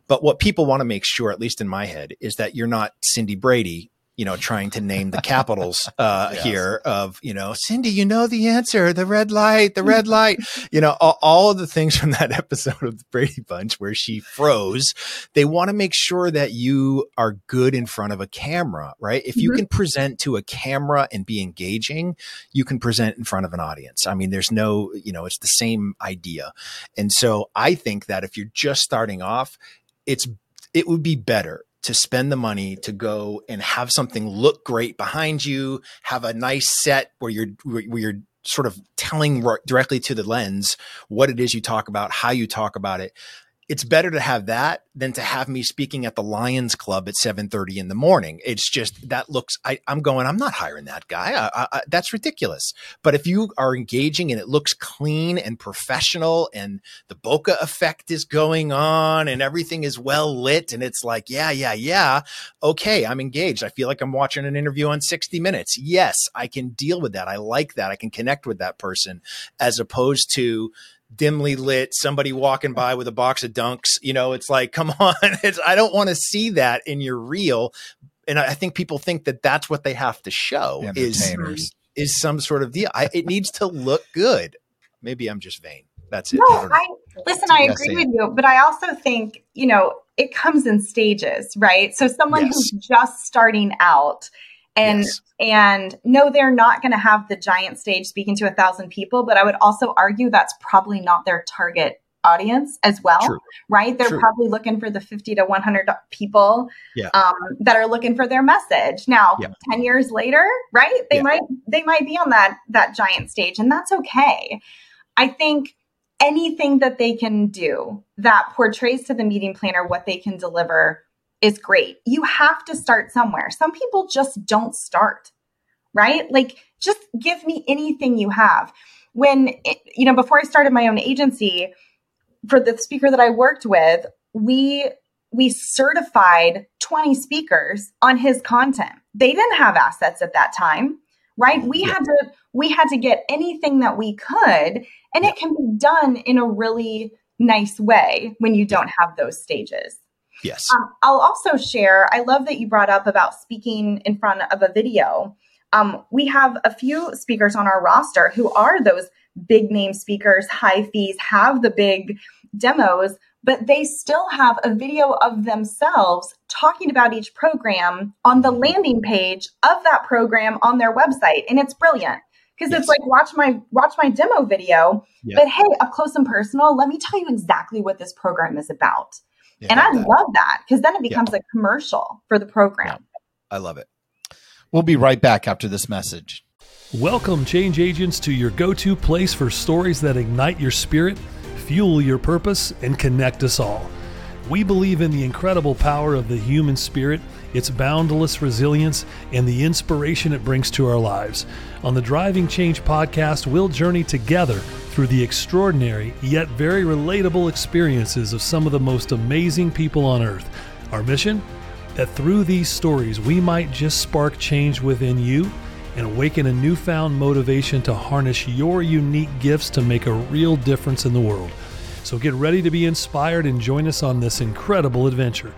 But what people want to make sure at least in my head is that you're not cindy brady you know trying to name the capitals uh Yes. here of you know cindy you know the answer the red light the red light you know all, all of the things from that episode of the brady bunch where she froze they want to make sure that you are good in front of a camera right if you Mhm. can present to a camera and be engaging you can present in front of an audience i mean there's no you know it's the same idea and so i think that if you're just starting off it's it would be better to spend the money to go and have something look great behind you, have a nice set where you're where you're sort of telling directly to the lens what it is you talk about, how you talk about it. It's better to have that than to have me speaking at the Lions Club at 7:30 in the morning. It's just that looks. I, I'm going. I'm not hiring that guy. I, I, that's ridiculous. But if you are engaging and it looks clean and professional, and the bokeh effect is going on, and everything is well lit, and it's like, yeah, yeah, yeah, okay, I'm engaged. I feel like I'm watching an interview on 60 Minutes. Yes, I can deal with that. I like that. I can connect with that person, as opposed to dimly lit somebody walking by with a box of dunks you know it's like come on it's, i don't want to see that in your reel. And i I think people think that that's what they have to show is is some sort of deal. I, it needs to look good. Maybe i'm just vain. That's it. No, I. I listen, I agree with you, but I also think, you know, it comes in stages, right? So someone Yes. who's just starting out and Yes. and no, they're not going to have the giant stage speaking to a thousand people, but I would also argue that's probably not their target audience as well, True. right? They're True. probably looking for the 50 to 100 people Yeah. um, that are looking for their message. Now, Yeah. 10 years later, right? They Yeah. might they might be on that that giant stage and that's okay. I think anything that they can do that portrays to the meeting planner what they can deliver is great. You have to start somewhere. Some people just don't start, right? Like, just give me anything you have. When, it, you know, before I started my own agency, for the speaker that I worked with, we we certified 20 speakers on his content. They didn't have assets at that time, right? We had to we had to get anything that we could and it can be done in a really nice way when you don't have those stages. Yes Um, I'll also share, I love that you brought up about speaking in front of a video. Um, we have a few speakers on our roster who are those big name speakers, high fees, have the big demos, but they still have a video of themselves talking about each program on the landing page of that program on their website. And it's brilliant because Yes. it's like watch my watch my demo video, Yeah. but hey, up close and personal, let me tell you exactly what this program is about. Yeah, And I that. love that because then it becomes a commercial for the program. i love it we'll be right back after this message Welcome, change agents, to your go to place for stories that ignite your spirit, fuel your purpose, and connect us all. We believe in the incredible power of the human spirit, its boundless resilience, and the inspiration it brings to our lives. On the Driving Change podcast, we'll journey together through the extraordinary yet very relatable experiences of some of the most amazing people on earth. Our mission? that through these stories, we might just spark change within you and awaken a newfound motivation to harness your unique gifts to make a real difference in the world. So get ready to be inspired and join us on this incredible adventure.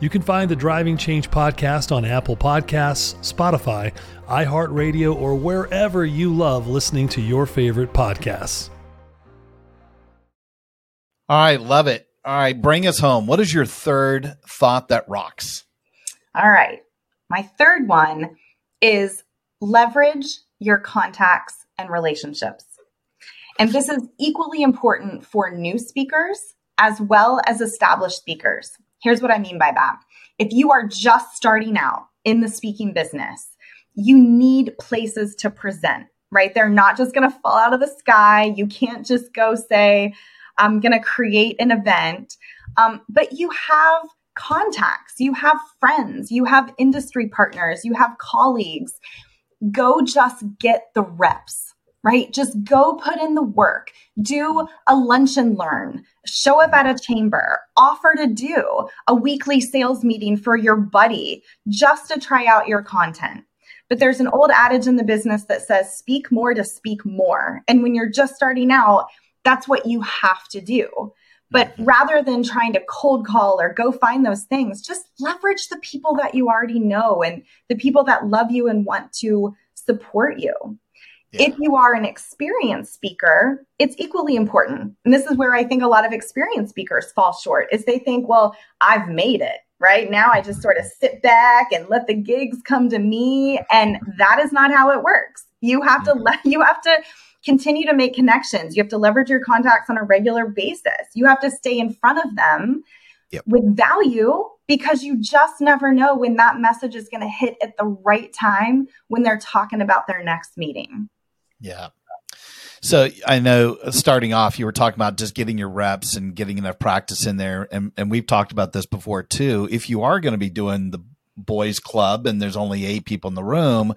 You can find the Driving Change podcast on Apple Podcasts, Spotify, iHeartRadio, or wherever you love listening to your favorite podcasts. All right, love it. All right, bring us home. What is your third thought that rocks? All right. My third one is leverage your contacts and relationships. And this is equally important for new speakers as well as established speakers. Here's what I mean by that. If you are just starting out in the speaking business, you need places to present, right? They're not just going to fall out of the sky. You can't just go say, I'm going to create an event. Um, but you have contacts, you have friends, you have industry partners, you have colleagues. Go just get the reps, right? Just go put in the work, do a lunch and learn, show up at a chamber, offer to do a weekly sales meeting for your buddy just to try out your content. But there's an old adage in the business that says speak more to speak more. And when you're just starting out, that's what you have to do. But mm-hmm. rather than trying to cold call or go find those things, just leverage the people that you already know and the people that love you and want to support you. Yeah. If you are an experienced speaker, it's equally important. And this is where I think a lot of experienced speakers fall short is they think, well, I've made it, right? Now I just sort of sit back and let the gigs come to me and that is not how it works. You have to mm-hmm. let you have to continue to make connections. You have to leverage your contacts on a regular basis. You have to stay in front of them yep. with value because you just never know when that message is going to hit at the right time when they're talking about their next meeting. Yeah. So I know uh, starting off, you were talking about just getting your reps and getting enough practice in there. And, and we've talked about this before too. If you are going to be doing the boys club and there's only eight people in the room,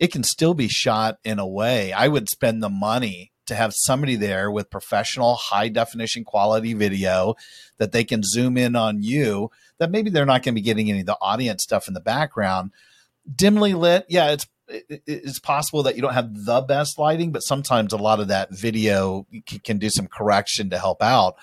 it can still be shot in a way. I would spend the money to have somebody there with professional high definition quality video that they can zoom in on you that maybe they're not going to be getting any of the audience stuff in the background dimly lit yeah it's it's possible that you don't have the best lighting but sometimes a lot of that video can do some correction to help out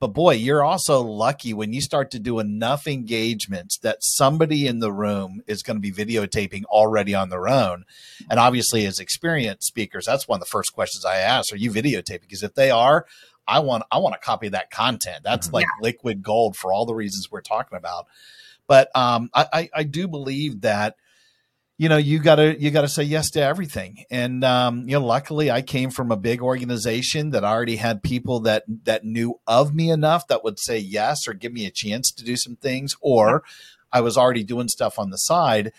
but boy, you're also lucky when you start to do enough engagements that somebody in the room is going to be videotaping already on their own. And obviously, as experienced speakers, that's one of the first questions I ask: Are you videotaping? Because if they are, I want I want to copy that content. That's mm-hmm. like yeah. liquid gold for all the reasons we're talking about. But um, I, I, I do believe that you know you gotta you gotta say yes to everything. And um, you know luckily i came from a big organization that already had people that that knew of me enough that would say yes or give me a chance to do some things or i was already doing stuff on the side.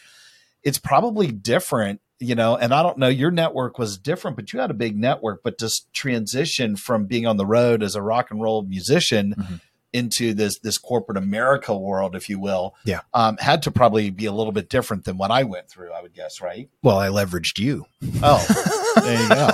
It's probably different you know and i don't know your network was different but you had a big network but just transition from being on the road as a rock and roll musician mm-hmm into this this corporate America world, if you will, yeah, um, had to probably be a little bit different than what I went through. I would guess, right? Well, I leveraged you. Oh, there you go.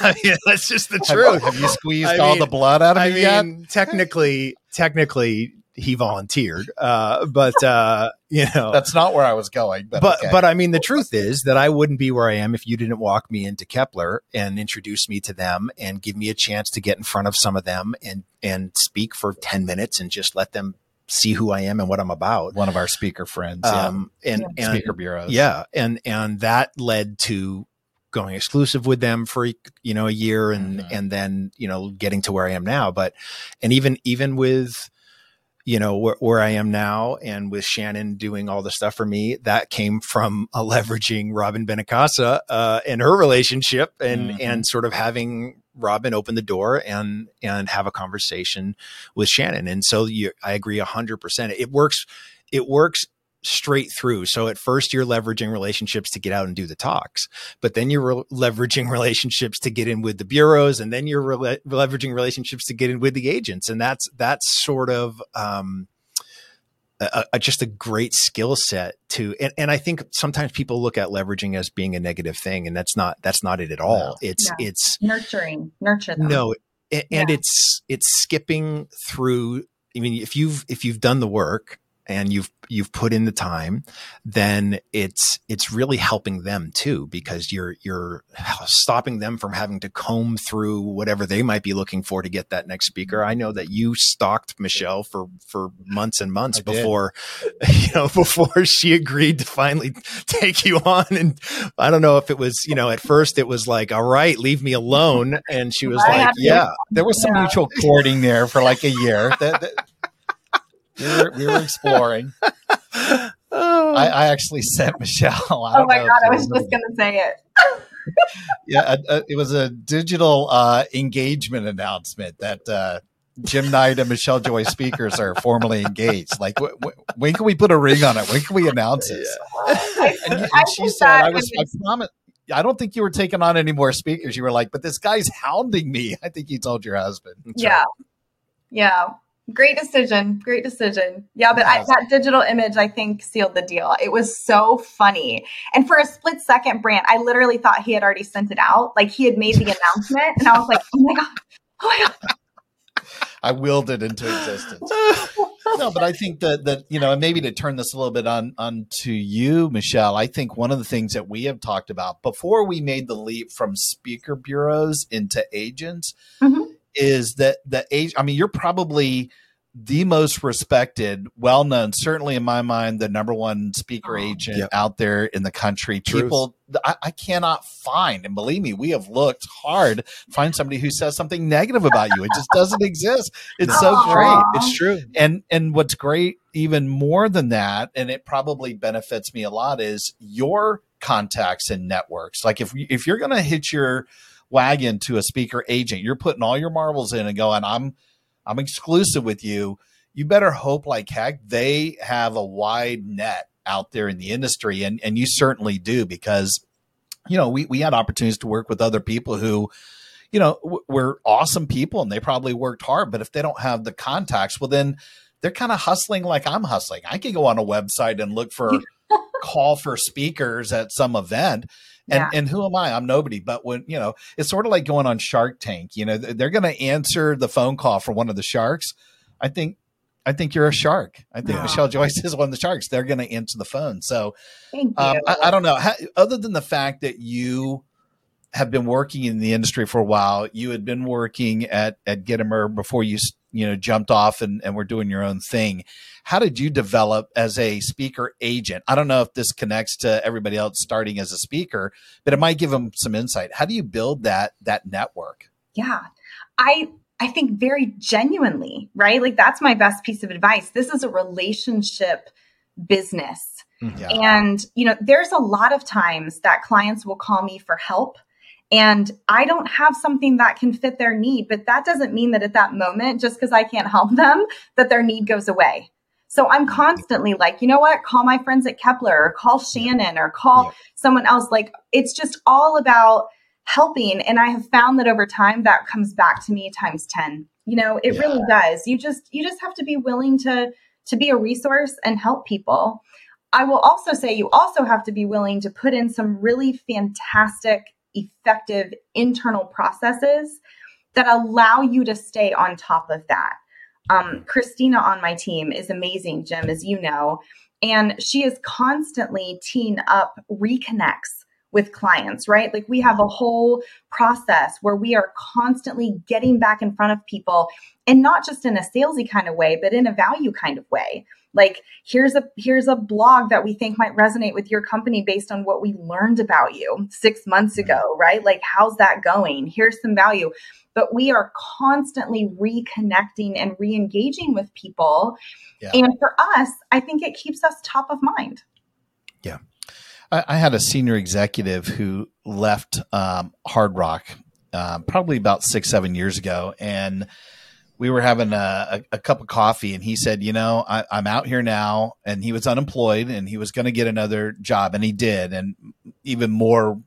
I mean, that's just the truth. Have, have you squeezed I all mean, the blood out of I me mean, yet? Technically, technically, he volunteered. Uh, but uh, you know, that's not where I was going. But but, okay. but I mean, the truth is that I wouldn't be where I am if you didn't walk me into Kepler and introduce me to them and give me a chance to get in front of some of them and and speak for ten minutes and just let them see who I am and what I'm about. One of our speaker friends, um, yeah. and, and speaker bureaus, yeah, and and that led to going exclusive with them for you know a year and mm-hmm. and then you know getting to where I am now. But and even even with you know where, where I am now, and with Shannon doing all the stuff for me, that came from uh, leveraging Robyn Benincasa uh, and her relationship, and mm-hmm. and sort of having Robin open the door and and have a conversation with Shannon. And so you, I agree hundred percent. It works. It works straight through. So at first you're leveraging relationships to get out and do the talks, but then you're re- leveraging relationships to get in with the bureaus and then you're re- leveraging relationships to get in with the agents. And that's, that's sort of, um, a, a, just a great skill set to and, and i think sometimes people look at leveraging as being a negative thing and that's not that's not it at all it's yeah. it's nurturing nurture them. no and, and yeah. it's it's skipping through i mean if you've if you've done the work and you've you've put in the time, then it's it's really helping them too because you're you're stopping them from having to comb through whatever they might be looking for to get that next speaker. I know that you stalked Michelle for for months and months I before did. you know before she agreed to finally take you on and I don't know if it was, you know, at first it was like, "All right, leave me alone." And she was I like, "Yeah." There was some yeah. mutual courting there for like a year. that, that, we were, we were exploring. I, I, actually sent Michelle. oh my god! I was just going to say it. yeah, a, a, it was a digital uh, engagement announcement that uh, Jim Knight and Michelle Joyce speakers are formally engaged. Like, wh- wh- when can we put a ring on it? When can we announce it? Yeah. and, and she said, "I was. I promise." I don't think you were taking on any more speakers. You were like, but this guy's hounding me. I think you told your husband. That's yeah. Right. Yeah. Great decision. Great decision. Yeah, but I, that digital image, I think, sealed the deal. It was so funny. And for a split second, Brant, I literally thought he had already sent it out. Like he had made the announcement, and I was like, oh my God. Oh my God. I willed it into existence. no, but I think that that you know, and maybe to turn this a little bit on on to you, Michelle. I think one of the things that we have talked about before we made the leap from speaker bureaus into agents mm-hmm is that the age. I mean, you're probably the most respected, well known, certainly in my mind, the number one speaker oh, agent yep. out there in the country. Truth. People, I, I, cannot find, and believe me, we have looked hard find somebody who says something negative about you. It just doesn't exist. It's so great. It's true. And and what's great, even more than that, and it probably benefits me a lot, is your contacts and networks. Like if if you're going to hit your wagon to a speaker agent. You're putting all your marbles in and going, I'm I'm exclusive with you. You better hope like heck they have a wide net out there in the industry. And and you certainly do because you know, we we had opportunities to work with other people who you know, w- were awesome people and they probably worked hard, but if they don't have the contacts, well then they're kind of hustling like I'm hustling. I can go on a website and look for call for speakers at some event and yeah. and who am I? I'm nobody. But when you know, it's sort of like going on Shark Tank. You know, they're going to answer the phone call for one of the sharks. I think I think you're a shark. I think. Michelle Joyce is one of the sharks. They're going to answer the phone. So um, I, I, don't know. How, other than the fact that you have been working in the industry for a while, you had been working at at Gitomer before you you know jumped off and, and were doing your own thing. How did you develop as a speaker agent? I don't know if this connects to everybody else starting as a speaker but it might give them some insight. How do you build that that network? Yeah. I i think very genuinely right? Like that's my best piece of advice. This is a relationship business. Mm-hmm. yeah. and you know there's a lot of times that clients will call me for help and I don't have something that can fit their need, but that doesn't mean that at that moment, just because I can't help them, that their need goes away. So I'm constantly like, you know what? Call my friends at Kepler or call Shannon or call yeah. someone else. Like it's just all about helping. And I have found that over time that comes back to me times 10. You know, it yeah. really does. You just you just have to be willing to to be a resource and help people. I will also say you also have to be willing to put in some really fantastic effective internal processes that allow you to stay on top of that. Um, Christina on my team is amazing, Jim, as you know, and she is constantly teeing up reconnects with clients, right? Like we have a whole process where we are constantly getting back in front of people and not just in a salesy kind of way, but in a value kind of way like here's a here's a blog that we think might resonate with your company based on what we learned about you 6 months mm-hmm. ago right? Like how's that going? Here's some value. But we are constantly reconnecting and re-engaging with people. Yeah. and for us i think it keeps us top of mind. Yeah. I, I had a senior executive who left um, hard rock uh, probably about six seven years ago. And we were having a, a, a, cup of coffee and he said, you know, I, I'm out here now and he was unemployed and he was going to get another job and he did. And even more,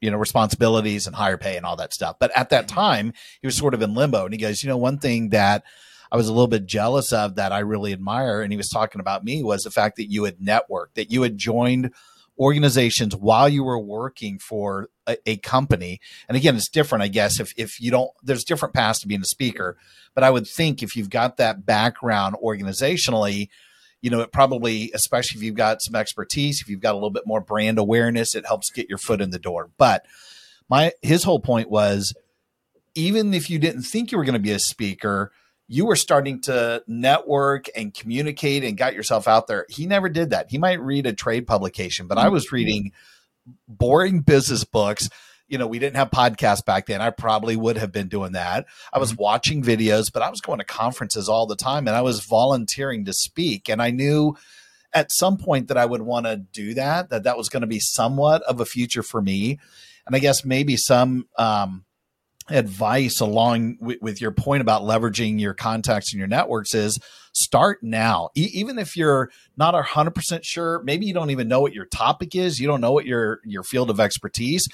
you know, responsibilities and higher pay and all that stuff. But at that mm-hmm. time he was sort of in limbo and he goes, you know, one thing that I was a little bit jealous of that I really admire. And he was talking about me was the fact that you had networked, that you had joined organizations while you were working for a, a, company. And again, it's different, I guess, if, if you don't, there's different paths to being a speaker. But I would think if you've got that background organizationally, you know, it probably, especially if you've got some expertise, if you've got a little bit more brand awareness, it helps get your foot in the door. But my his whole point was even if you didn't think you were going to be a speaker, you were starting to network and communicate and got yourself out there. He never did that. He might read a trade publication, but I was reading boring business books. You know, we didn't have podcasts back then. I probably would have been doing that. I was watching videos, but I was going to conferences all the time and I was volunteering to speak. And I knew at some point that I would want to do that, that that was going to be somewhat of a future for me. And I guess maybe some, um, advice along with, your point about leveraging your contacts and your networks is start now. E- even if you're not 100% sure maybe you don't even know what your topic is you don't know what your your field of expertise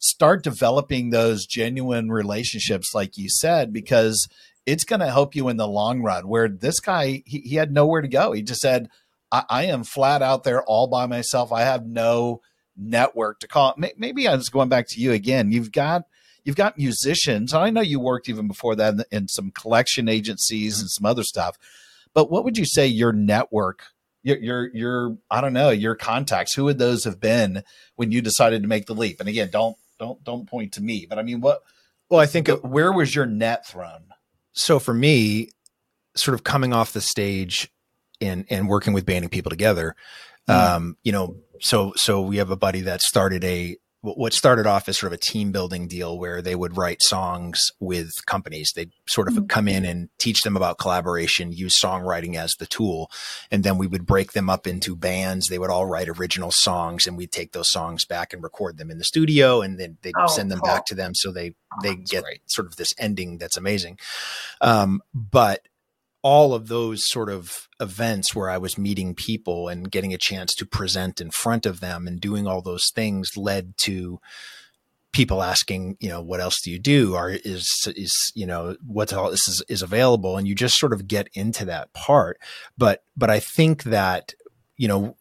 start developing those genuine relationships like you said because it's going to help you in the long run where this guy he, he had nowhere to go. He just said I, I am flat out there all by myself. I have no network to call. Maybe i was going back to you again. You've got you've got musicians. I know you worked even before that in, in some collection agencies and some other stuff. But what would you say your network, your, your, your, I don't know, your contacts, who would those have been when you decided to make the leap? And again, don't, don't, don't point to me, but I mean, what, well, I think, where was your net thrown? So for me, sort of coming off the stage and, and working with banding people together, mm. um, you know, so, so we have a buddy that started a, what started off as sort of a team building deal where they would write songs with companies. They'd sort of mm-hmm. come in and teach them about collaboration, use songwriting as the tool. And then we would break them up into bands. They would all write original songs and we'd take those songs back and record them in the studio and then they'd oh, send them cool. back to them. So they, they oh, get great. sort of this ending that's amazing. Um, but all of those sort of events where I was meeting people and getting a chance to present in front of them and doing all those things led to people asking, you know, what else do you do? Or is, is, you know, what all this is, is available? And you just sort of get into that part. But, but I think that, you know,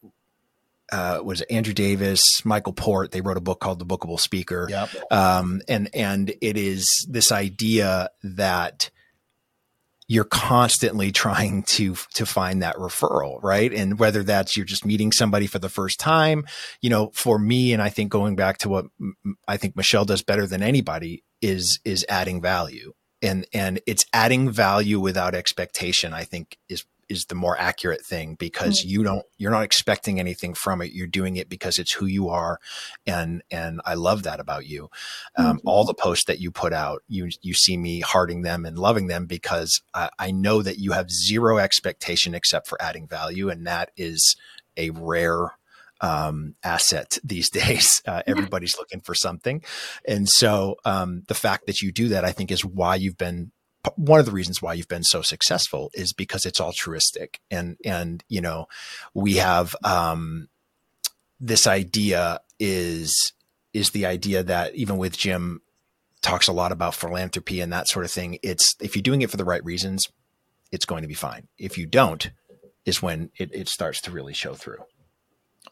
uh, was Andrew Davis, Michael Port. They wrote a book called The Bookable Speaker. Yep. Um, and, and it is this idea that, you're constantly trying to to find that referral right? And whether that's you're just meeting somebody for the first time you know for me and i think going back to what i think michelle does better than anybody is is adding value. And and it's adding value without expectation i think is is the more accurate thing because mm-hmm. you don't you're not expecting anything from it you're doing it because it's who you are and and i love that about you um, mm-hmm. all the posts that you put out you you see me hearting them and loving them because I, I know that you have zero expectation except for adding value and that is a rare um, asset these days. Uh, everybody's looking for something. And so um, the fact that you do that, I think, is why you've been one of the reasons why you've been so successful is because it's altruistic. And and you know we have um, this idea is is the idea that even with Jim talks a lot about philanthropy and that sort of thing it's if you're doing it for the right reasons it's going to be fine. If you don't is when it, it starts to really show through.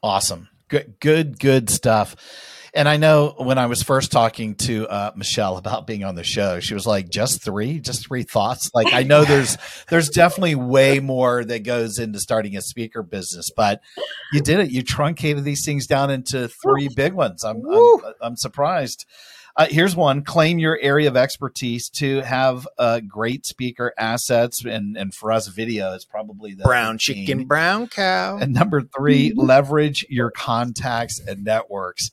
Awesome. Good good good stuff and I know when I was first talking to uh, Michelle about being on the show, she was like, "Just three, just three thoughts." Like I know there's there's definitely way more that goes into starting a speaker business, but you did it. You truncated these things down into three big ones. I'm I'm, I'm, surprised. Uh, here's one: claim your area of expertise to have uh, great speaker assets, and and for us, video is probably the brown chicken, brown cow. And number 3 mm-hmm. leverage your contacts and networks.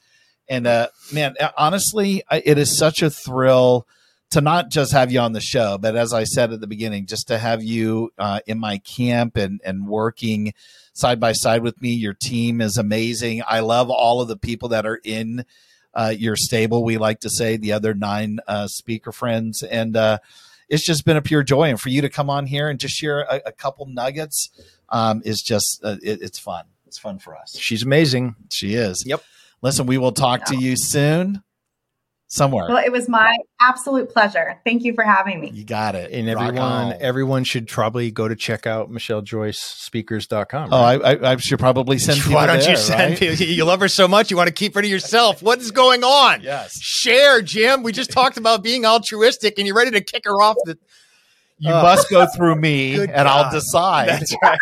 And uh, man, uh, honestly, it is such a thrill to not just have you on the show, but as I said at the beginning, just to have you uh, in my camp and and working side by side with me. Your team is amazing. I love all of the people that are in uh, your stable. We like to say the other nine uh, speaker friends, and uh, it's just been a pure joy. And for you to come on here and just share a, a couple nuggets um, is just uh, it, it's fun. It's fun for us. She's amazing. She is. Yep. Listen, we will talk to you soon somewhere. Well, it was my absolute pleasure. Thank you for having me. You got it. And Rock everyone, on. everyone should probably go to check out michellejoycespeakers.com. Right? Oh, I, I, I, should probably send Why don't there, you send right? people? You love her so much. You want to keep her to yourself. What is going on? Yes. Share, Jim. We just talked about being altruistic and you're ready to kick her off the. You uh, must go through me and God. I'll decide. That's right.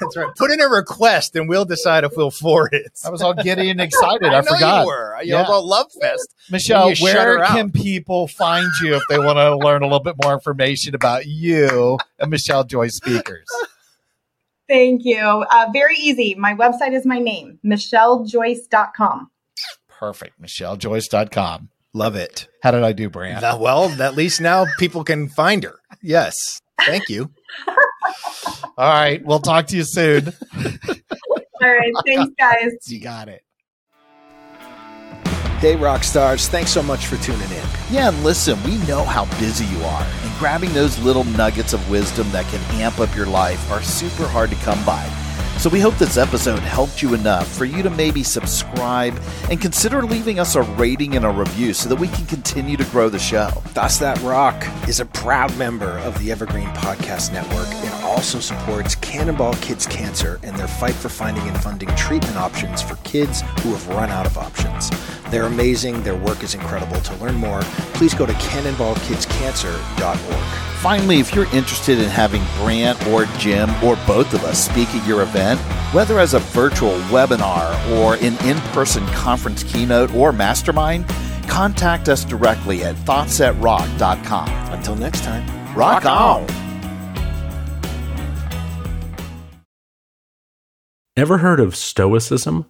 That's right. Put in a request and we'll decide if we'll forward it. I was all giddy and excited. I, I know forgot. you were. You Yeah. know about Love Fest. Michelle, where her out. can people find you if they want to learn a little bit more information about you and Michelle Joyce Speakers? Thank you. Uh, very easy. My website is my name, michellejoyce.com. Perfect. MichelleJoyce.com. Love it. How did I do, Brant? Well, at least now people can find her. Yes. Thank you. All right. We'll talk to you soon. All right. Thanks, guys. you got it. Hey, rock stars. Thanks so much for tuning in. Yeah, and listen, we know how busy you are, and grabbing those little nuggets of wisdom that can amp up your life are super hard to come by. So we hope this episode helped you enough for you to maybe subscribe and consider leaving us a rating and a review so that we can continue to grow the show. Thoughts That Rock is a proud member of the Evergreen Podcast Network and also supports Cannonball Kids Cancer and their fight for finding and funding treatment options for kids who have run out of options. They're amazing. Their work is incredible. To learn more, please go to cannonballkidscancer.org. Finally, if you're interested in having Brant or Jim or both of us speak at your event, whether as a virtual webinar or an in person conference keynote or mastermind, contact us directly at thoughtsthatrock.com. Until next time, Rock on! Ever heard of Stoicism?